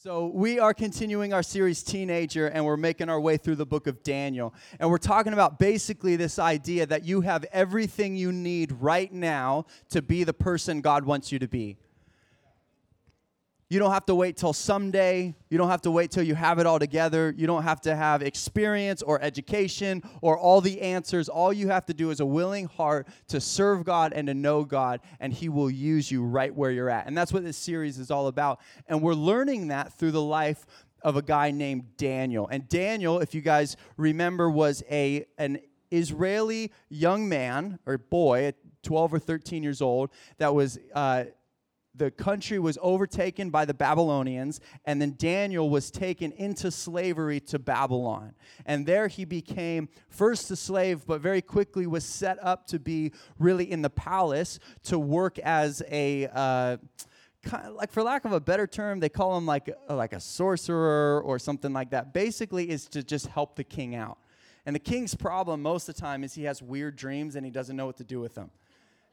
So, we are continuing our series Teenager, and we're making our way through the book of Daniel. And we're talking about basically this idea that you have everything you need right now to be the person God wants you to be. You don't have to wait till someday. You don't have to wait till you have it all together. You don't have to have experience or education or all the answers. All you have to do is a willing heart to serve God and to know God, and He will use you right where you're at. And that's what this series is all about. And we're learning that through the life of a guy named Daniel. And Daniel, if you guys remember, was a an Israeli young man or boy, 12 or 13 years old, that was uh, the country was overtaken by the Babylonians, and then Daniel was taken into slavery to Babylon. And there he became first a slave, but very quickly was set up to be really in the palace to work as a. Uh, kind of like for lack of a better term they call him like like a sorcerer or something like that basically is to just help the king out and the king's problem most of the time is he has weird dreams and he doesn't know what to do with them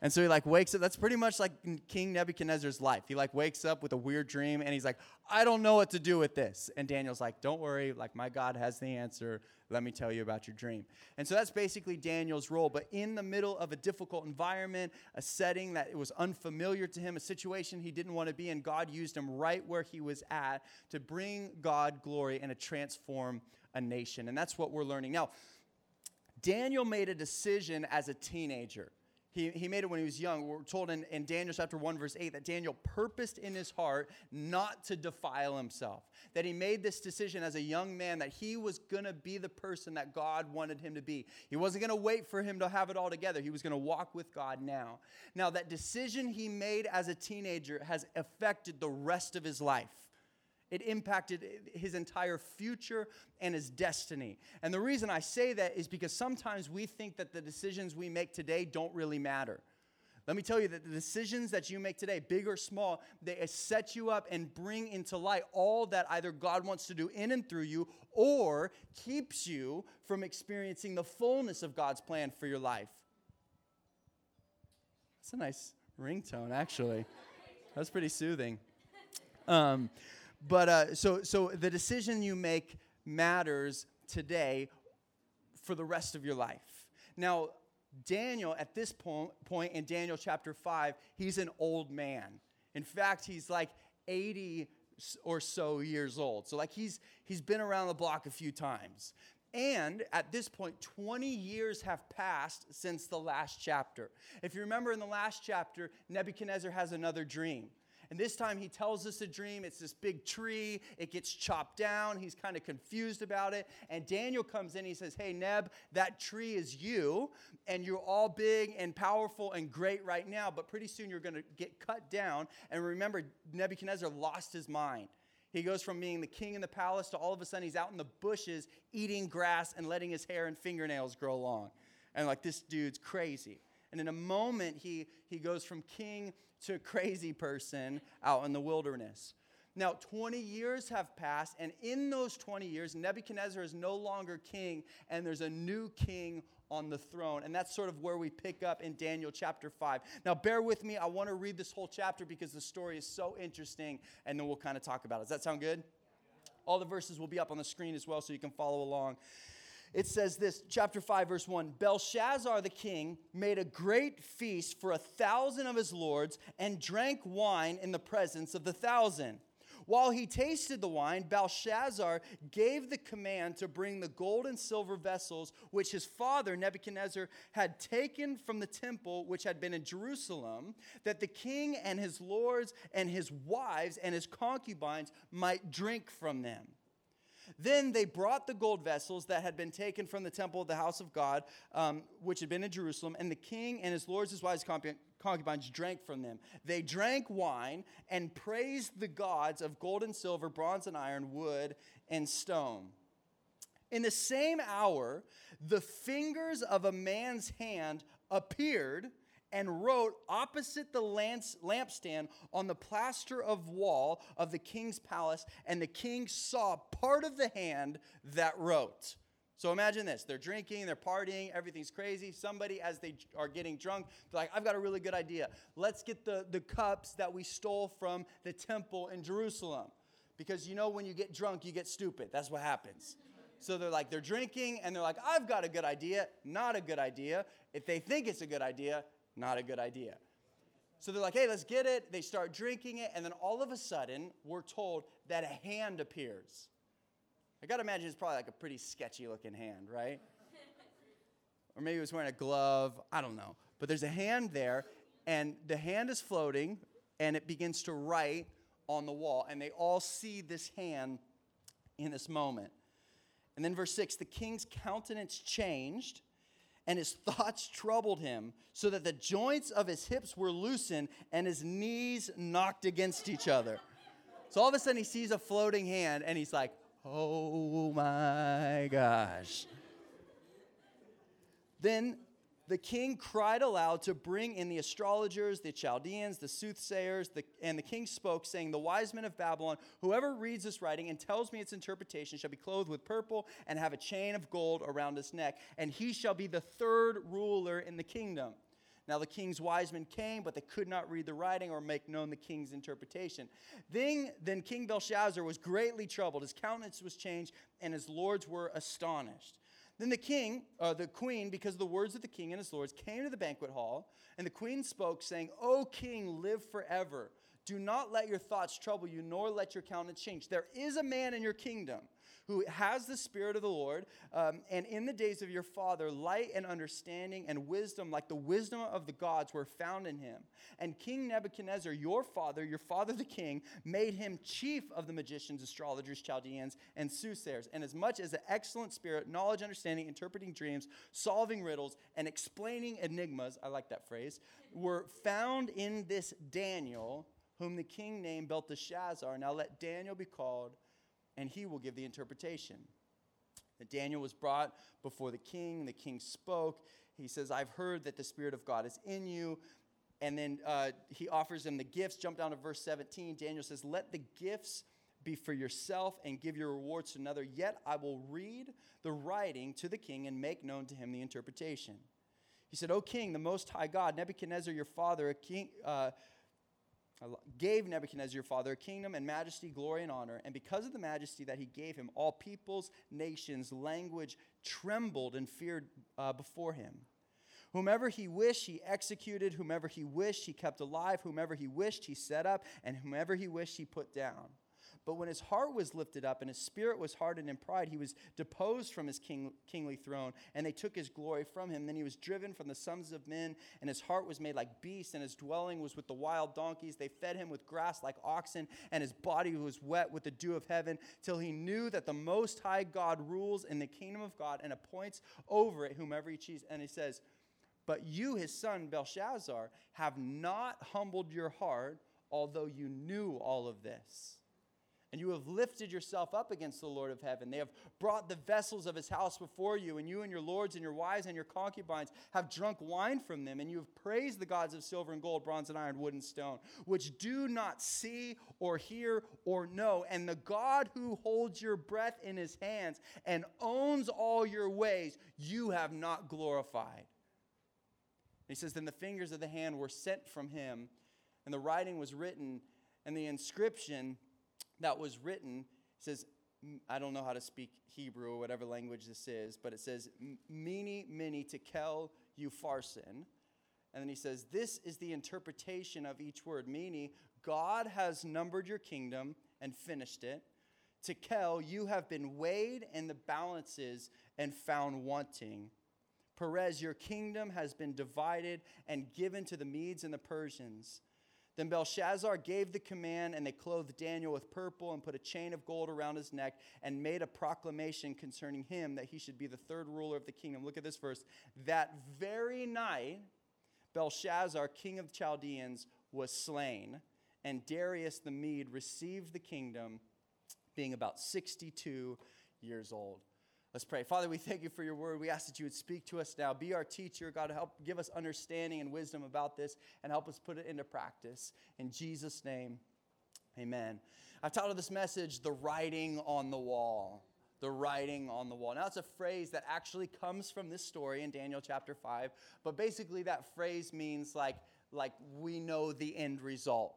and so he like wakes up. That's pretty much like King Nebuchadnezzar's life. He like wakes up with a weird dream and he's like, I don't know what to do with this. And Daniel's like, Don't worry, like my God has the answer. Let me tell you about your dream. And so that's basically Daniel's role. But in the middle of a difficult environment, a setting that was unfamiliar to him, a situation he didn't want to be in, God used him right where he was at to bring God glory and to transform a nation. And that's what we're learning. Now, Daniel made a decision as a teenager. He, he made it when he was young. We're told in, in Daniel chapter 1, verse 8, that Daniel purposed in his heart not to defile himself. That he made this decision as a young man that he was going to be the person that God wanted him to be. He wasn't going to wait for him to have it all together. He was going to walk with God now. Now, that decision he made as a teenager has affected the rest of his life. It impacted his entire future and his destiny. And the reason I say that is because sometimes we think that the decisions we make today don't really matter. Let me tell you that the decisions that you make today, big or small, they set you up and bring into light all that either God wants to do in and through you or keeps you from experiencing the fullness of God's plan for your life. That's a nice ringtone, actually. That's pretty soothing. Um, but uh, so, so the decision you make matters today for the rest of your life. Now, Daniel, at this point, in Daniel chapter 5, he's an old man. In fact, he's like 80 or so years old. So, like, he's, he's been around the block a few times. And at this point, 20 years have passed since the last chapter. If you remember in the last chapter, Nebuchadnezzar has another dream. And this time he tells us a dream. It's this big tree. It gets chopped down. He's kind of confused about it. And Daniel comes in. He says, Hey, Neb, that tree is you. And you're all big and powerful and great right now. But pretty soon you're going to get cut down. And remember, Nebuchadnezzar lost his mind. He goes from being the king in the palace to all of a sudden he's out in the bushes eating grass and letting his hair and fingernails grow long. And like, this dude's crazy. And in a moment, he, he goes from king to a crazy person out in the wilderness. Now, 20 years have passed, and in those 20 years, Nebuchadnezzar is no longer king, and there's a new king on the throne. And that's sort of where we pick up in Daniel chapter 5. Now, bear with me. I want to read this whole chapter because the story is so interesting, and then we'll kind of talk about it. Does that sound good? All the verses will be up on the screen as well, so you can follow along it says this, chapter 5, verse 1 Belshazzar the king made a great feast for a thousand of his lords and drank wine in the presence of the thousand. While he tasted the wine, Belshazzar gave the command to bring the gold and silver vessels which his father Nebuchadnezzar had taken from the temple which had been in Jerusalem, that the king and his lords and his wives and his concubines might drink from them. Then they brought the gold vessels that had been taken from the temple of the house of God, um, which had been in Jerusalem, and the king and his lords, his wives, concubines drank from them. They drank wine and praised the gods of gold and silver, bronze and iron, wood and stone. In the same hour, the fingers of a man's hand appeared and wrote opposite the lampstand on the plaster of wall of the king's palace, and the king saw part of the hand that wrote. So imagine this they're drinking, they're partying, everything's crazy. Somebody, as they are getting drunk, they're like, I've got a really good idea. Let's get the, the cups that we stole from the temple in Jerusalem. because you know when you get drunk, you get stupid. That's what happens. So they're like, they're drinking and they're like, I've got a good idea. Not a good idea. If they think it's a good idea, not a good idea. So they're like, hey, let's get it. They start drinking it, and then all of a sudden, we're told that a hand appears. I gotta imagine it's probably like a pretty sketchy looking hand, right? or maybe he was wearing a glove. I don't know. But there's a hand there, and the hand is floating, and it begins to write on the wall, and they all see this hand in this moment. And then, verse 6 the king's countenance changed, and his thoughts troubled him, so that the joints of his hips were loosened and his knees knocked against each other. So all of a sudden, he sees a floating hand, and he's like, Oh my gosh. Then the king cried aloud to bring in the astrologers, the Chaldeans, the soothsayers, the, and the king spoke, saying, The wise men of Babylon, whoever reads this writing and tells me its interpretation, shall be clothed with purple and have a chain of gold around his neck, and he shall be the third ruler in the kingdom. Now the king's wise men came, but they could not read the writing or make known the king's interpretation. Then, then King Belshazzar was greatly troubled. His countenance was changed, and his lords were astonished. Then the king, uh, the queen, because of the words of the king and his lords, came to the banquet hall, and the queen spoke, saying, O king, live forever. Do not let your thoughts trouble you, nor let your countenance change. There is a man in your kingdom who has the Spirit of the Lord, um, and in the days of your father, light and understanding and wisdom, like the wisdom of the gods, were found in him. And King Nebuchadnezzar, your father, your father the king, made him chief of the magicians, astrologers, Chaldeans, and soothsayers. And as much as an excellent spirit, knowledge, understanding, interpreting dreams, solving riddles, and explaining enigmas, I like that phrase, were found in this Daniel, whom the king named Belteshazzar. Now let Daniel be called and he will give the interpretation. That Daniel was brought before the king, the king spoke. He says, I've heard that the Spirit of God is in you. And then uh, he offers him the gifts. Jump down to verse 17. Daniel says, Let the gifts be for yourself and give your rewards to another. Yet I will read the writing to the king and make known to him the interpretation. He said, O king, the most high God, Nebuchadnezzar your father, a king, uh, gave Nebuchadnezzar your father a kingdom and majesty, glory, and honor. And because of the majesty that he gave him, all peoples, nations, language trembled and feared uh, before him. Whomever he wished, he executed. Whomever he wished, he kept alive. Whomever he wished, he set up. And whomever he wished, he put down. But when his heart was lifted up and his spirit was hardened in pride, he was deposed from his king, kingly throne, and they took his glory from him. Then he was driven from the sons of men, and his heart was made like beasts, and his dwelling was with the wild donkeys. They fed him with grass like oxen, and his body was wet with the dew of heaven, till he knew that the Most High God rules in the kingdom of God and appoints over it whomever he chooses. And he says, But you, his son Belshazzar, have not humbled your heart, although you knew all of this and you have lifted yourself up against the Lord of heaven. They have brought the vessels of his house before you, and you and your lords and your wives and your concubines have drunk wine from them, and you have praised the gods of silver and gold, bronze and iron, wood and stone, which do not see or hear or know. And the God who holds your breath in his hands and owns all your ways, you have not glorified. He says, Then the fingers of the hand were sent from him, and the writing was written, and the inscription that was written says, I don't know how to speak Hebrew or whatever language this is, but it says, Mene, mene, tekel, upharsin. And then he says, This is the interpretation of each word. Mene, God has numbered your kingdom and finished it. Tekel, you have been weighed in the balances and found wanting. Peres, your kingdom has been divided and given to the Medes and the Persians. Then Belshazzar gave the command, and they clothed Daniel with purple and put a chain of gold around his neck and made a proclamation concerning him that he should be the third ruler of the kingdom. Look at this verse. That very night, Belshazzar, king of the Chaldeans, was slain, and Darius the Mede received the kingdom, being about 62 years old. Let's pray. Father, we thank you for your word. We ask that you would speak to us now. Be our teacher. God, help give us understanding and wisdom about this and help us put it into practice. In Jesus' name, amen. I've titled this message, The Writing on the Wall. The writing on the wall. Now, it's a phrase that actually comes from this story in Daniel chapter 5, but basically, that phrase means like, like we know the end result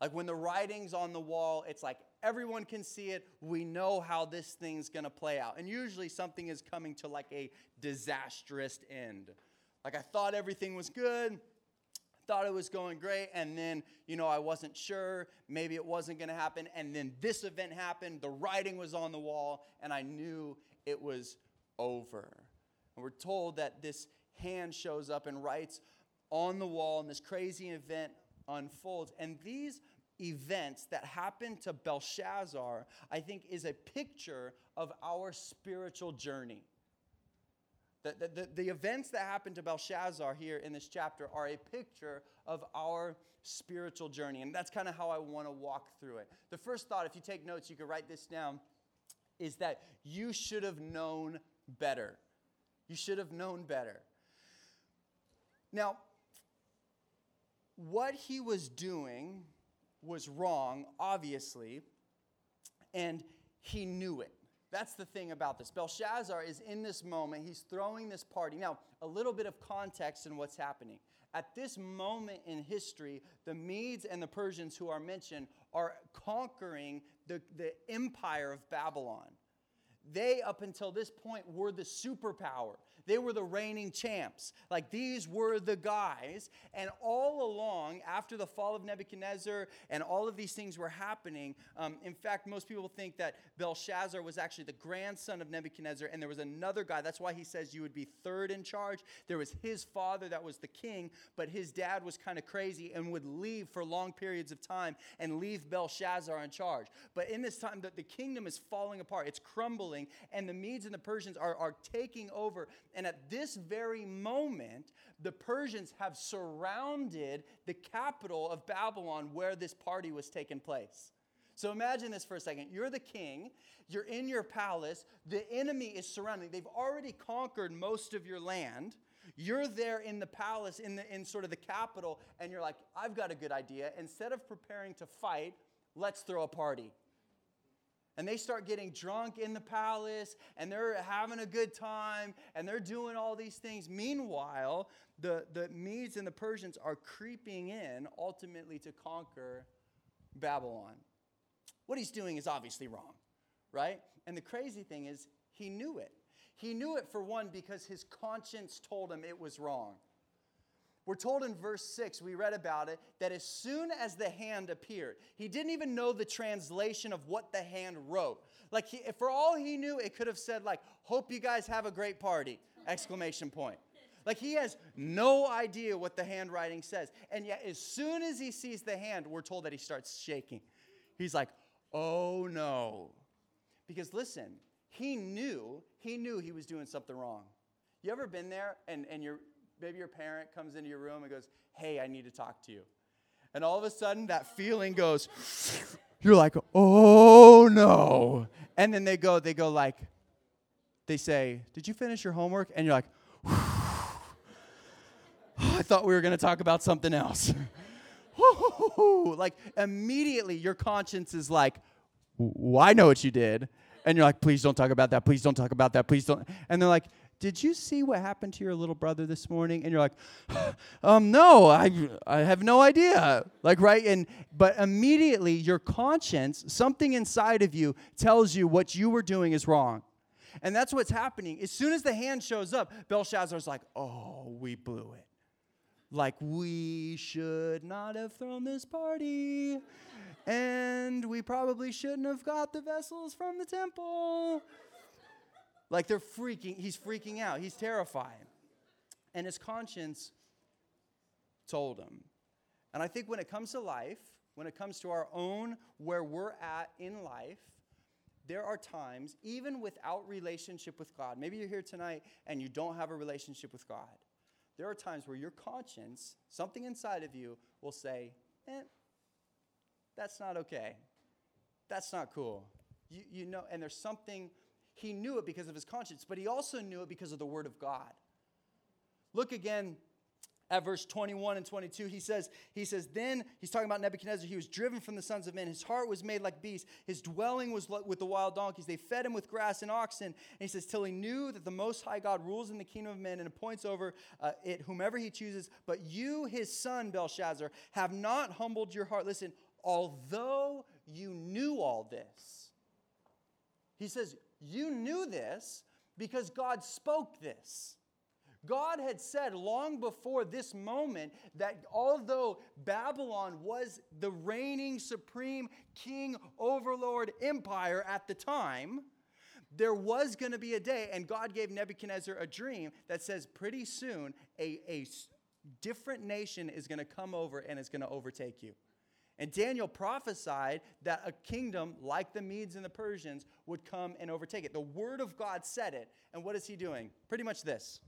Like when the writing's on the wall, it's like everyone can see it. We know how this thing's gonna play out. And usually something is coming to like a disastrous end. Like I thought everything was good, thought it was going great, and then, you know, I wasn't sure. Maybe it wasn't gonna happen. And then this event happened, the writing was on the wall, and I knew it was over. And we're told that this hand shows up and writes on the wall, and this crazy event unfolds. And these events that happen to Belshazzar, I think, is a picture of our spiritual journey. The, the, the, the, events that happen to Belshazzar here in this chapter are a picture of our spiritual journey. And that's kind of how I want to walk through it. The first thought, if you take notes, you can write this down, is that you should have known better. You should have known better. Now, what he was doing was wrong, obviously, and he knew it. That's the thing about this. Belshazzar is in this moment, he's throwing this party. Now, a little bit of context in what's happening. At this moment in history, the Medes and the Persians who are mentioned are conquering the, the empire of Babylon. They, up until this point, were the superpower. They were the reigning champs. Like these were the guys. And all along, after the fall of Nebuchadnezzar and all of these things were happening, um, in fact, most people think that Belshazzar was actually the grandson of Nebuchadnezzar, and there was another guy. That's why he says you would be third in charge. There was his father that was the king, but his dad was kind of crazy and would leave for long periods of time and leave Belshazzar in charge. But in this time, the, the kingdom is falling apart, it's crumbling, and the Medes and the Persians are, are taking over. And at this very moment, the Persians have surrounded the capital of Babylon where this party was taking place. So imagine this for a second. You're the king, you're in your palace, the enemy is surrounding. They've already conquered most of your land. You're there in the palace, in, the, in sort of the capital, and you're like, I've got a good idea. Instead of preparing to fight, let's throw a party and they start getting drunk in the palace and they're having a good time and they're doing all these things. Meanwhile, the, the Medes and the Persians are creeping in ultimately to conquer Babylon. What he's doing is obviously wrong, right? And the crazy thing is, he knew it. He knew it for one because his conscience told him it was wrong. We're told in verse 6, we read about it, that as soon as the hand appeared, he didn't even know the translation of what the hand wrote. Like, he, for all he knew, it could have said, like, hope you guys have a great party, exclamation point. Like, he has no idea what the handwriting says. And yet, as soon as he sees the hand, we're told that he starts shaking. He's like, oh no. Because listen, he knew, he knew he was doing something wrong. You ever been there and, and you're maybe your parent comes into your room and goes, Hey, I need to talk to you. And all of a sudden, that feeling goes, You're like, Oh no. And then they go, they go like, they say, Did you finish your homework? And you're like, I thought we were going to talk about something else. like immediately your conscience is like, well, I know what you did. And you're like, please don't talk about that. Please don't talk about that. Please don't. And they're like, did you see what happened to your little brother this morning? And you're like, um, no, I, I have no idea. Like, right? And, but immediately your conscience, something inside of you tells you what you were doing is wrong. And that's what's happening. As soon as the hand shows up, Belshazzar's like, oh, we blew it. Like, we should not have thrown this party. And we probably shouldn't have got the vessels from the temple. Like they're freaking, he's freaking out. He's terrified. And his conscience told him. And I think when it comes to life, when it comes to our own, where we're at in life, there are times, even without relationship with God, maybe you're here tonight and you don't have a relationship with God. There are times where your conscience, something inside of you, will say, eh, that's not okay. That's not cool. You, you know, and there's something he knew it because of his conscience, but he also knew it because of the word of God. Look again at verse 21 and 22 he says he says then he's talking about nebuchadnezzar he was driven from the sons of men. His heart was made like beasts. His dwelling was with the wild donkeys. They fed him with grass and oxen. And he says till he knew that the most high god rules in the kingdom of men and appoints over uh, it whomever he chooses. But you his son belshazzar have not humbled your heart. Listen although you knew all this, he says, you knew this because God spoke this. God had said long before this moment that although Babylon was the reigning supreme king, overlord empire at the time, there was going to be a day, and God gave Nebuchadnezzar a dream that says pretty soon a, a different nation is going to come over and is going to overtake you. And Daniel prophesied that a kingdom like the Medes and the Persians would come and overtake it. The word of God said it. And what is he doing? Pretty much this.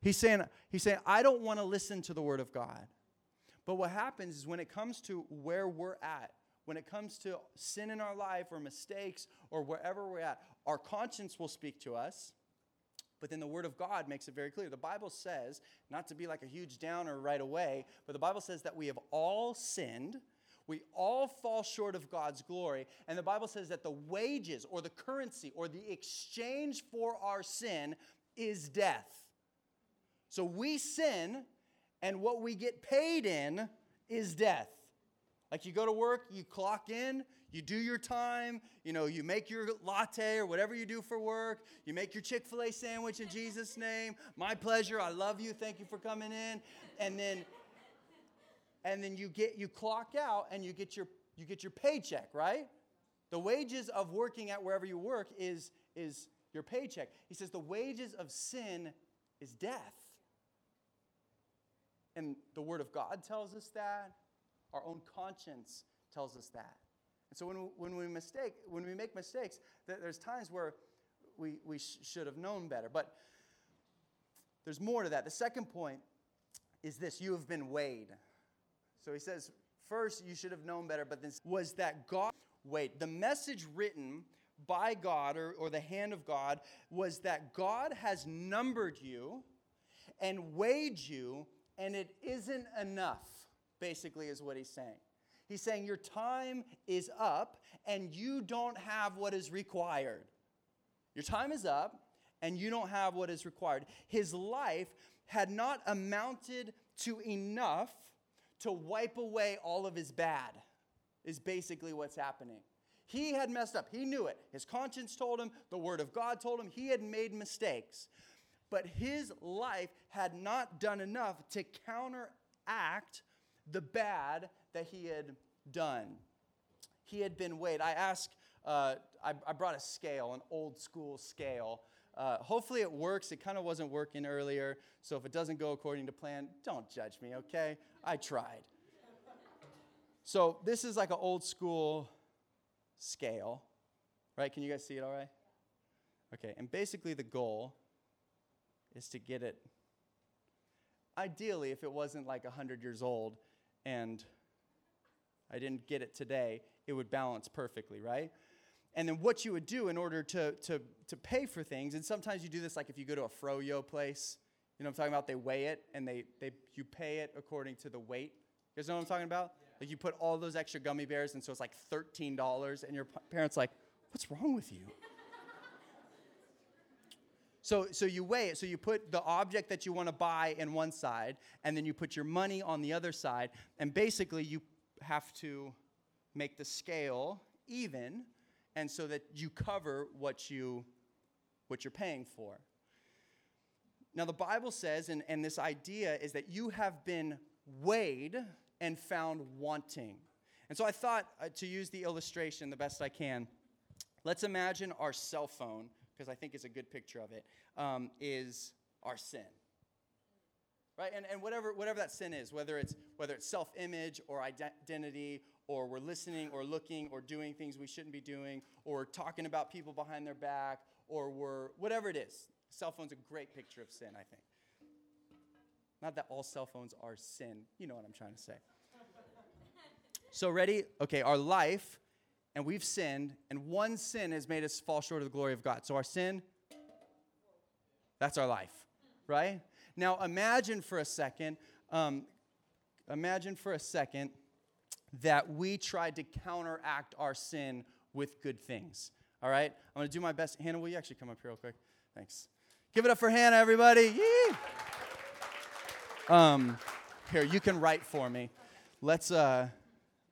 He's saying, he's saying I don't want to listen to the word of God. But what happens is when it comes to where we're at, when it comes to sin in our life or mistakes or wherever we're at, our conscience will speak to us. But then the Word of God makes it very clear. The Bible says, not to be like a huge downer right away, but the Bible says that we have all sinned. We all fall short of God's glory. And the Bible says that the wages or the currency or the exchange for our sin is death. So we sin, and what we get paid in is death. Like you go to work, you clock in, you do your time, you know, you make your latte or whatever you do for work, you make your Chick fil A sandwich in Jesus' name. My pleasure, I love you, thank you for coming in. And then and then you get you clock out and you get your you get your paycheck, right? The wages of working at wherever you work is is your paycheck. He says the wages of sin is death. And the word of God tells us that. Our own conscience tells us that. And so when we, when we mistake, when we make mistakes, there's times where we, we sh- should have known better. But there's more to that. The second point is this you have been weighed. So he says, first, you should have known better, but this was that God, wait, the message written by God or, or the hand of God was that God has numbered you and weighed you, and it isn't enough basically, is what he's saying. He's saying your time is up and you don't have what is required. Your time is up and you don't have what is required. His life had not amounted to enough to wipe away all of his bad, is basically what's happening. He had messed up. He knew it. His conscience told him, the word of God told him, he had made mistakes. But his life had not done enough to counteract the bad that he had done. He had been weighed. I asked, uh, I, I, brought a scale, an old school scale. Uh, hopefully it works. It kind of wasn't working earlier. So if it doesn't go according to plan, don't judge me, okay? I tried. So this is like an old school scale, right? Can you guys see it all right? Okay, and basically the goal is to get it, ideally, if it wasn't like 100 years old, and I didn't get it today, it would balance perfectly, right? And then what you would do in order to, to, to pay for things, and sometimes you do this like if you go to a froyo place, you know what I'm talking about? They weigh it and they, they you pay it according to the weight. You guys know what I'm talking about? Like you put all those extra gummy bears, and so it's like $13, and your parents like, what's wrong with you? So, so you weigh it. So you put the object that you want to buy in one side, and then you put your money on the other side. And basically, you have to make the scale even, and so that you cover what, you, what you're paying for. Now, the Bible says, and, and this idea is that you have been weighed and found wanting. And so I thought uh, to use the illustration the best I can. Let's imagine our cell phone because I think it's a good picture of it, um, is our sin. Right? And, and whatever, whatever that sin is, whether it's, whether it's self image or identity, or we're listening or looking or doing things we shouldn't be doing, or talking about people behind their back, or we're whatever it is. Cell phone's a great picture of sin, I think. Not that all cell phones are sin. You know what I'm trying to say. so, ready? Okay, our life and we've sinned, and one sin has made us fall short of the glory of God. So our sin, that's our life, right? Now imagine for a second, um, imagine for a second that we tried to counteract our sin with good things. All right? I'm gonna do my best. Hannah, will you actually come up here real quick? Thanks. Give it up for Hannah, everybody. Yee! Um, Here, you can write for me. Let's uh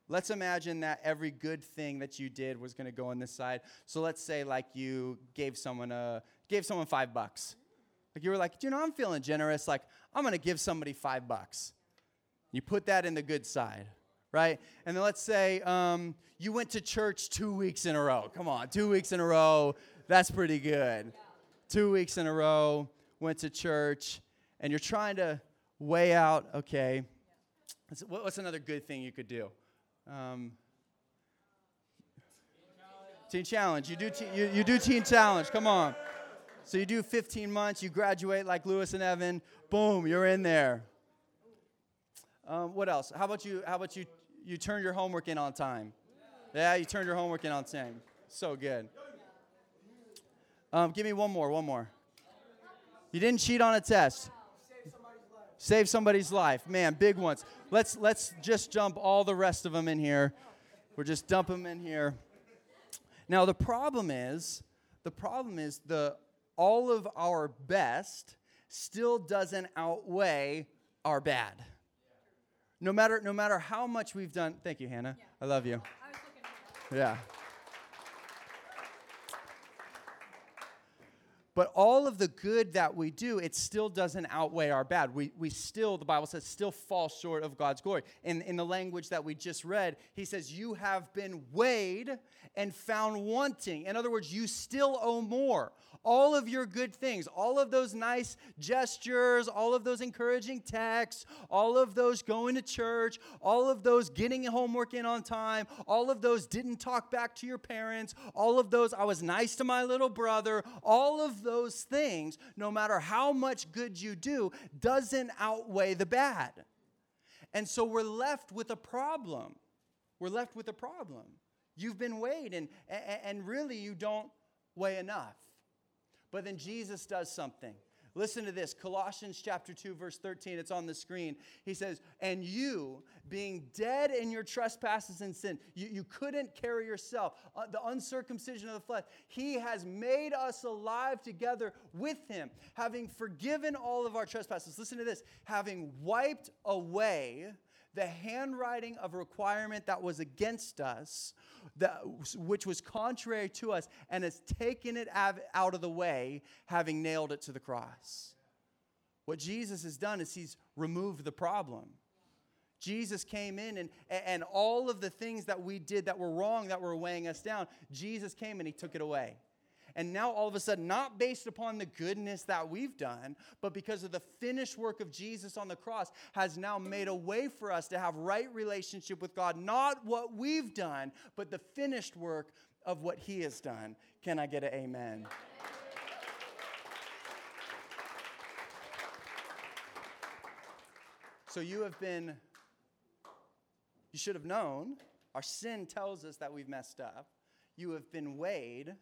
let's imagine that every good thing that you did was going to go on this side. So let's say like you gave someone a gave someone 5 bucks. Like you were like, "You know, I'm feeling generous. Like I'm going to give somebody 5 bucks." You put that in the good side, right? And then let's say um, you went to church two weeks in a row. Come on, two weeks in a row. That's pretty good. Two weeks in a row, went to church, and you're trying to weigh out, okay, what's another good thing you could do? Um, teen challenge. You do, te- you, you do teen challenge. Come on. So you do 15 months, you graduate like Lewis and Evan, boom, you're in there. Um, what else? How about you? How about you? You turn your homework in on time. Yeah, you turned your homework in on time. So good. Um, give me one more. One more. You didn't cheat on a test. Save somebody's life. Man, big ones. Let's let's just jump all the rest of them in here. We're just dump them in here. Now the problem is, the problem is the all of our best still doesn't outweigh our bad. No matter, no matter how much we've done, thank you, Hannah. Yeah. I love you. I yeah. But all of the good that we do, it still doesn't outweigh our bad. We, we still, the Bible says, still fall short of God's glory. In, in the language that we just read, he says, You have been weighed and found wanting. In other words, you still owe more all of your good things, all of those nice gestures, all of those encouraging texts, all of those going to church, all of those getting homework in on time, all of those didn't talk back to your parents, all of those I was nice to my little brother, all of those things, no matter how much good you do, doesn't outweigh the bad. And so we're left with a problem. We're left with a problem. You've been weighed, and, and really you don't weigh enough. But then Jesus does something. Listen to this Colossians chapter 2, verse 13. It's on the screen. He says, And you, being dead in your trespasses and sin, you, you couldn't carry yourself, uh, the uncircumcision of the flesh, he has made us alive together with him, having forgiven all of our trespasses. Listen to this having wiped away the handwriting of requirement that was against us, that, which was contrary to us, and has taken it out of the way, having nailed it to the cross. What Jesus has done is he's removed the problem. Jesus came in and, and all of the things that we did that were wrong, that were weighing us down, Jesus came and he took it away. And now, all of a sudden, not based upon the goodness that we've done, but because of the finished work of Jesus on the cross, has now made a way for us to have right relationship with God. Not what we've done, but the finished work of what He has done. Can I get an amen? So you have been, you should have known, our sin tells us that we've messed up. You have been weighed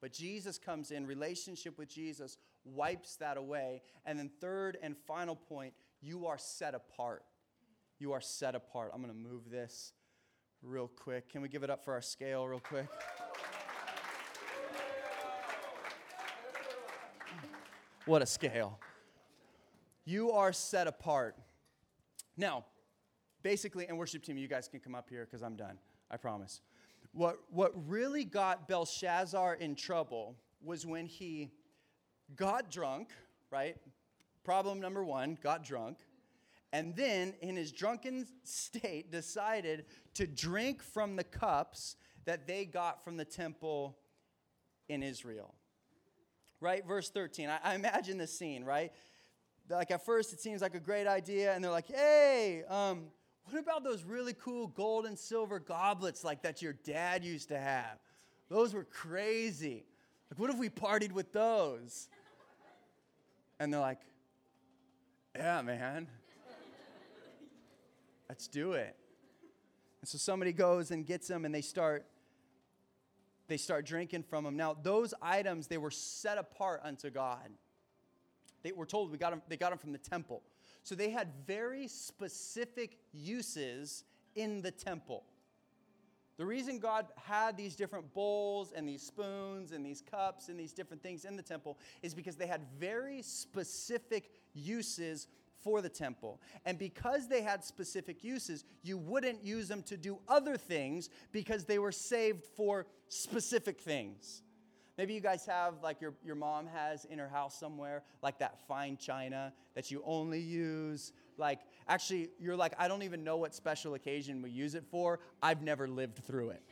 but Jesus comes in, relationship with Jesus wipes that away. And then, third and final point, you are set apart. You are set apart. I'm going to move this real quick. Can we give it up for our scale, real quick? What a scale. You are set apart. Now, basically, and worship team, you guys can come up here because I'm done. I promise. What, what really got Belshazzar in trouble was when he got drunk, right? Problem number one, got drunk. And then, in his drunken state, decided to drink from the cups that they got from the temple in Israel. Right? Verse 13. I, I imagine the scene, right? Like at first, it seems like a great idea, and they're like, hey, um, what about those really cool gold and silver goblets like that your dad used to have? Those were crazy. Like, what if we partied with those? And they're like, yeah, man. Let's do it. And so somebody goes and gets them and they start they start drinking from them. Now, those items they were set apart unto God. They were told we got them, they got them from the temple. So they had very specific uses in the temple. The reason God had these different bowls and these spoons and these cups and these different things in the temple is because they had very specific uses for the temple. And because they had specific uses, you wouldn't use them to do other things because they were saved for specific things. Maybe you guys have, like your, your mom has in her house somewhere, like that fine china that you only use. Like, actually, you're like, I don't even know what special occasion we use it for. I've never lived through it.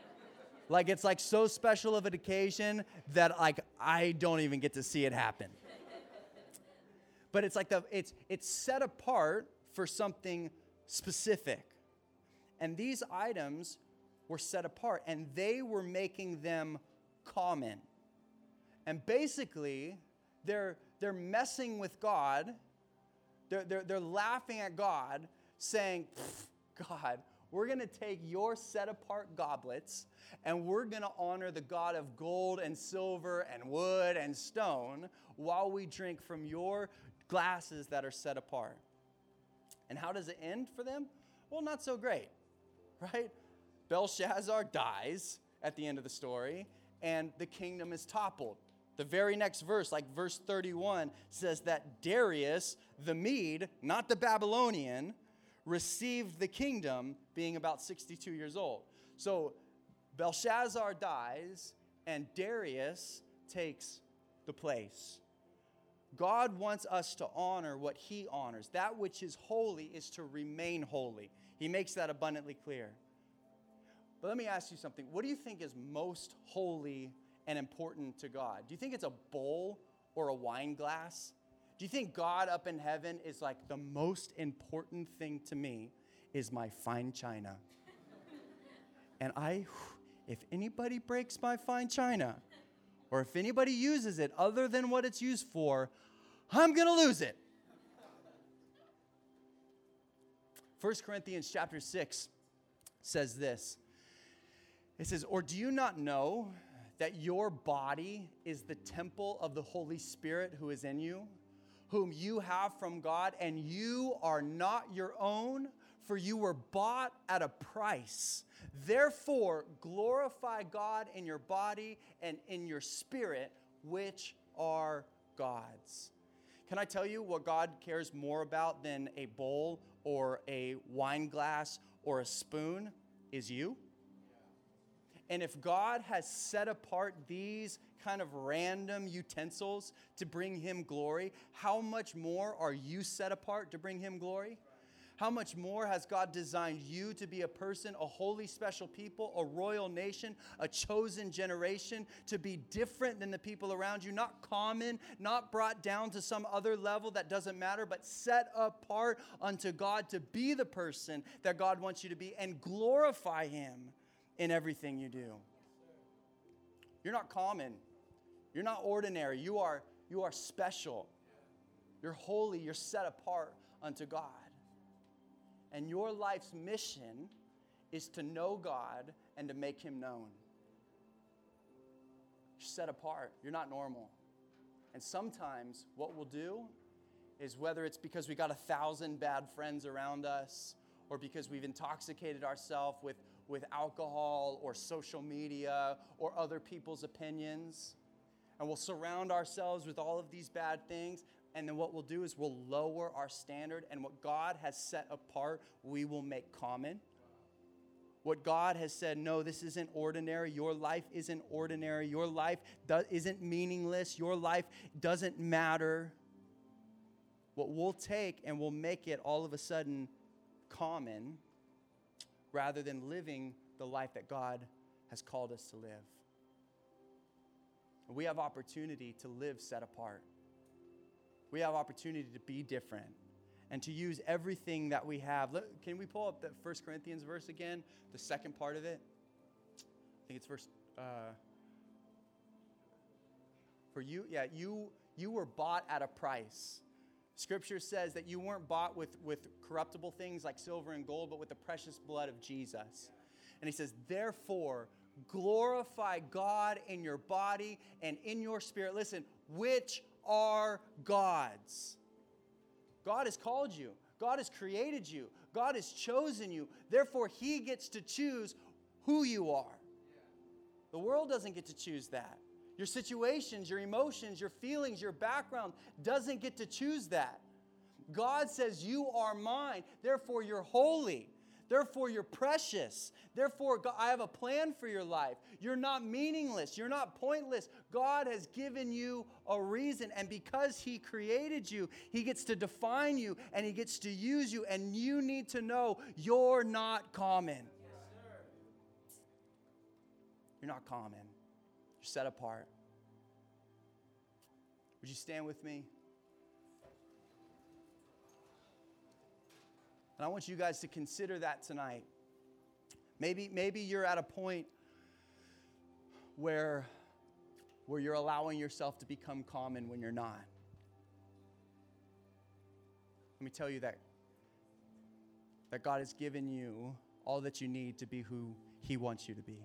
like, it's like so special of an occasion that, like, I don't even get to see it happen. but it's like the, it's, it's set apart for something specific. And these items were set apart, and they were making them common. And basically, they're, they're messing with God. They're, they're, they're laughing at God, saying, God, we're going to take your set apart goblets and we're going to honor the God of gold and silver and wood and stone while we drink from your glasses that are set apart. And how does it end for them? Well, not so great, right? Belshazzar dies at the end of the story, and the kingdom is toppled. The very next verse, like verse 31, says that Darius, the Mede, not the Babylonian, received the kingdom being about 62 years old. So Belshazzar dies, and Darius takes the place. God wants us to honor what he honors. That which is holy is to remain holy. He makes that abundantly clear. But let me ask you something. What do you think is most holy and important to God? Do you think it's a bowl or a wine glass? Do you think God up in heaven is like the most important thing to me is my fine china? and I, if anybody breaks my fine china, or if anybody uses it other than what it's used for, I'm to lose it. 1 Corinthians chapter 6 says this it says, Or do you not know that your body is the temple of the Holy Spirit who is in you, whom you have from God, and you are not your own, for you were bought at a price. Therefore, glorify God in your body and in your spirit, which are God's. Can I tell you what God cares more about than a bowl or a wine glass or a spoon? Is you. And if God has set apart these kind of random utensils to bring Him glory, how much more are you set apart to bring Him glory? How much more has God designed you to be a person, a holy, special people, a royal nation, a chosen generation, to be different than the people around you, not common, not brought down to some other level that doesn't matter, but set apart unto God to be the person that God wants you to be and glorify Him in everything you do. You're not common. You're not ordinary. You are, you are special. You're holy. You're set apart unto God. And your life's mission is to know God and to make Him known. You're set apart. You're not normal. And sometimes what we'll do is whether it's because we got a thousand bad friends around us or because we've intoxicated ourselves with with alcohol or social media or other people's opinions. And we'll surround ourselves with all of these bad things. And then what we'll do is we'll lower our standard, and what God has set apart, we will make common. What God has said, no, this isn't ordinary. Your life isn't ordinary. Your life do- isn't meaningless. Your life doesn't matter. What we'll take and we'll make it all of a sudden common rather than living the life that God has called us to live. We have opportunity to live set apart. We have opportunity to be different and to use everything that we have. Can we pull up that First Corinthians verse again? The second part of it. I think it's verse. Uh, for you, yeah, you you were bought at a price. Scripture says that you weren't bought with, with corruptible things like silver and gold, but with the precious blood of Jesus. And he says, therefore, glorify God in your body and in your spirit. Listen, which are God's. God has called you, God has created you, God has chosen you. Therefore, He gets to choose who you are. The world doesn't get to choose that. Your situations, your emotions, your feelings, your background doesn't get to choose that. God says, You are mine, therefore you're holy. Therefore, you're precious. Therefore, God, I have a plan for your life. You're not meaningless. You're not pointless. God has given you a reason. And because He created you, He gets to define you and He gets to use you. And you need to know you're not common. You're not common. You're set apart. Would you stand with me? And I want you guys to consider that tonight. Maybe, maybe you're at a point where, where you're allowing yourself to become common when you're not. Let me tell you that, that God has given you all that you need to be who He wants you to be.